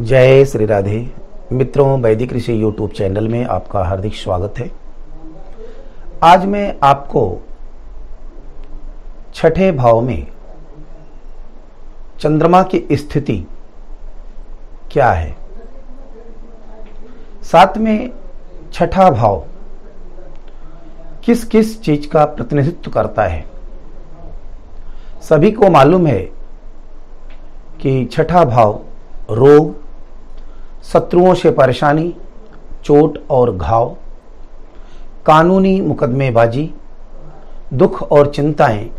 जय श्री राधे। मित्रों, वैदिक ऋषि यूट्यूब चैनल में आपका हार्दिक स्वागत है। आज मैं आपको छठे भाव में चंद्रमा की स्थिति क्या है? साथ में छठा भाव किस किस चीज़ का प्रतिनिधित्व करता है? सभी को मालूम है कि छठा भाव रोग शत्रुओं से परेशानी, चोट और घाव, कानूनी मुकदमेबाजी, दुख और चिंताएँ,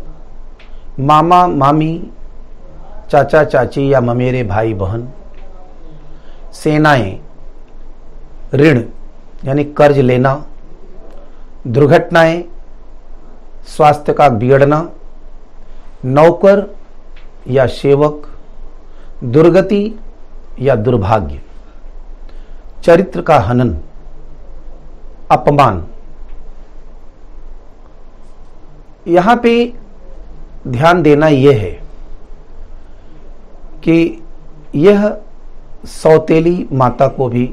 मामा, मामी, चाचा, चाची या ममेरे भाई, बहन, सेनाएँ, ऋण, यानी कर्ज लेना, दुर्घटनाएँ, स्वास्थ्य का बिगड़ना, नौकर या सेवक, दुर्गति या दुर्भाग्य। चरित्र का हनन, अपमान। यहाँ पे ध्यान देना यह है कि यह सौतेली माता को भी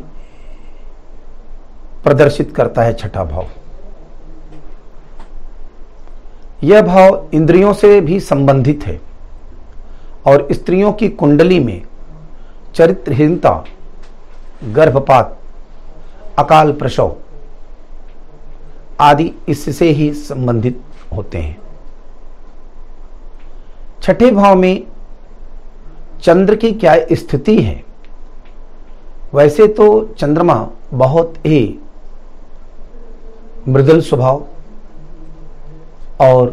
प्रदर्शित करता है छठा भाव। यह भाव इंद्रियों से भी संबंधित है और स्त्रियों की कुंडली में चरित्रहीनता गर्भपात, अकाल प्रसव आदि इससे ही संबंधित होते हैं। छठे भाव में चंद्र की क्या स्थिति है? वैसे तो चंद्रमा बहुत ही मृदुल स्वभाव और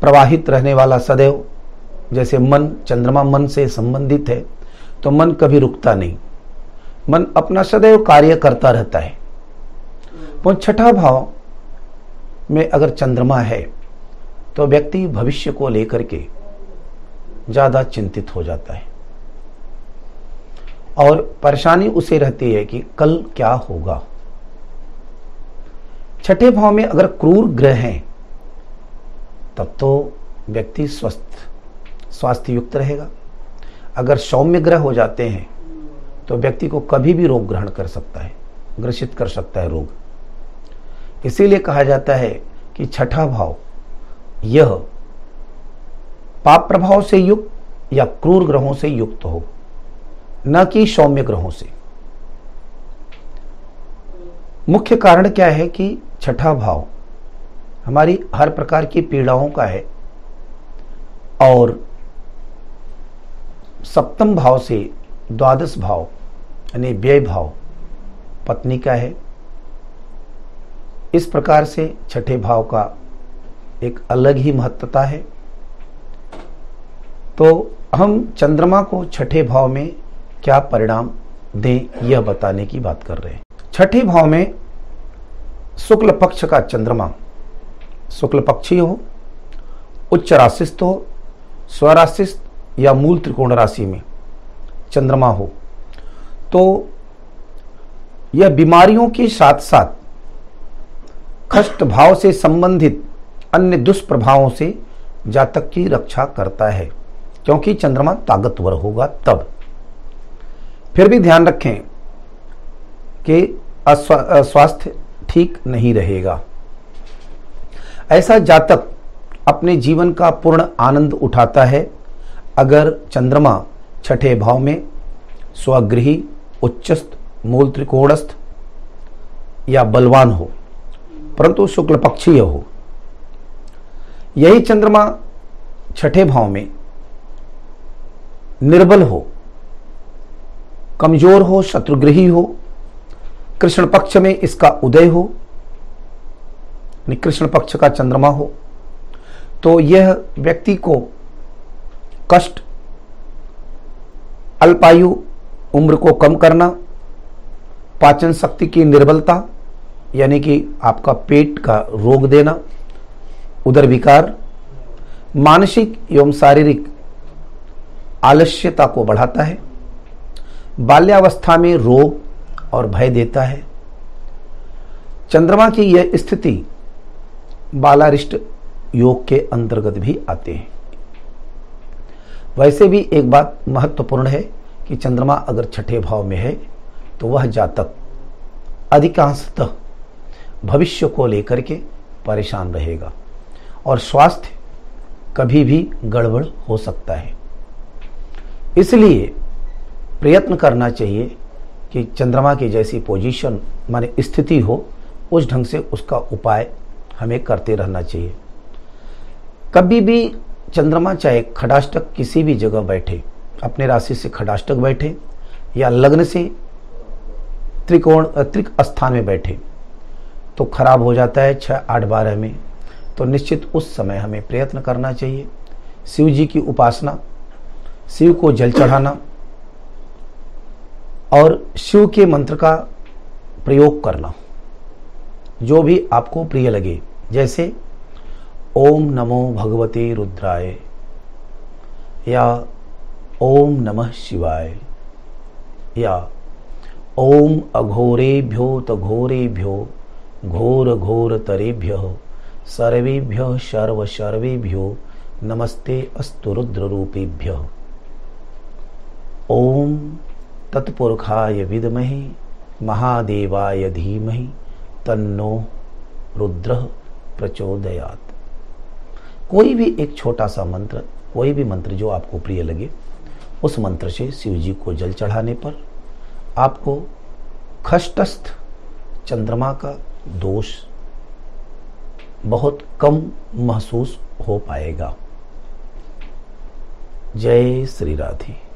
प्रवाहित रहने वाला सदैव, जैसे मन चंद्रमा मन से संबंधित है तो मन कभी रुकता नहीं। मन अपना सदैव कार्य करता रहता है। पर छठा भाव में अगर चंद्रमा है तो व्यक्ति भविष्य को लेकर के ज़्यादा चिंतित हो जाता है। और परेशानी उसे रहती है कि कल क्या होगा। छठे भाव में अगर क्रूर ग्रह हैं, तब तो व्यक्ति स्वस्थ स्वास्थ्य युक्त रहेगा। अगर सौम्य ग्रह हो जाते हैं तो व्यक्ति को कभी भी रोग ग्रहण कर सकता है, ग्रसित कर सकता है रोग। इसीलिए कहा जाता है कि छठा भाव, यह पाप प्रभाव से युक्त या क्रूर ग्रहों से युक्त हो, न कि सौम्य ग्रहों से। मुख्य कारण क्या है कि छठा भाव हमारी हर प्रकार की पीड़ाओं का है और सप्तम भाव से द्वादश भाव यानी व्यय भाव पत्नी का है। इस प्रकार से छठे भाव का एक अलग ही महत्वता है। तो हम चंद्रमा को छठे भाव में क्या परिणाम दें, यह बताने की बात कर रहे हैं। छठे भाव में शुक्ल पक्ष का चंद्रमा, शुक्ल पक्षी हो, उच्च राशिस्थ हो स्वराशिस्थ या मूल त्रिकोण राशि में चंद्रमा हो। तो यह बीमारियों के साथ साथ खष्ट भाव से संबंधित अन्य दुष्प्रभावों से जातक की रक्षा करता है, क्योंकि चंद्रमा ताकतवर होगा तब। फिर भी ध्यान रखें कि स्वास्थ्य ठीक नहीं रहेगा। ऐसा जातक अपने जीवन का पूर्ण आनंद उठाता है, अगर चंद्रमा छठे भाव में स्वगृही उच्चस्थ, मूल त्रिकोणस्थ या बलवान हो, परंतु शुक्ल पक्षीय हो। यही चंद्रमा छठे भाव में निर्बल हो, कमज़ोर हो, शत्रुग्रही हो, कृष्ण पक्ष में इसका उदय हो कृष्ण पक्ष का चंद्रमा हो तो यह व्यक्ति को कष्ट, अल्पायु उम्र को कम करना, पाचन शक्ति की निर्बलता, यानी कि आपका पेट का रोग देना उदर विकार, मानसिक एवं शारीरिक आलस्यता को बढ़ाता है, बाल्यावस्था में रोग और भय देता है। चंद्रमा की यह स्थिति बालारिष्ट योग के अंतर्गत भी आते हैं। वैसे भी एक बात महत्वपूर्ण है कि चंद्रमा अगर छठे भाव में है तो वह जातक अधिकांशतः भविष्य को लेकर के परेशान रहेगा और स्वास्थ्य कभी भी गड़बड़ हो सकता है। इसलिए प्रयत्न करना चाहिए कि चंद्रमा की जैसी पोजीशन माने स्थिति हो, उस ढंग से उसका उपाय हमें करते रहना चाहिए। कभी भी चंद्रमा चाहे खडाष्टक किसी भी जगह बैठे अपने राशि से खडाष्टक बैठे या लग्न से त्रिकोण त्रिक स्थान में बैठे तो खराब हो जाता है छः आठ बारह में। तो निश्चित उस समय हमें प्रयत्न करना चाहिए। शिव जी की उपासना, शिव को जल चढ़ाना और शिव के मंत्र का प्रयोग करना, जो भी आपको प्रिय लगे। जैसे, ओम नमो भगवते रुद्राय या ओम नमः शिवाय। या, ओम अघोरेभ्यो तघोरेभ्यो घोर घोर तरेभ्य, सर्वेभ्य सर्व सर्वेभ्यो नमस्ते अस्तु रुद्र रूपेभ्य। ओम तत्पुरुषाय विदमहि, महादेवाय धीमहि, तन्नो रुद्र प्रचोदयात। कोई भी एक छोटा सा मंत्र, कोई भी मंत्र जो आपको प्रिय लगे उस मंत्र से शिव जी को जल चढ़ाने पर आपको खष्टस्थ चंद्रमा का दोष बहुत कम महसूस हो पाएगा। जय श्री राधे।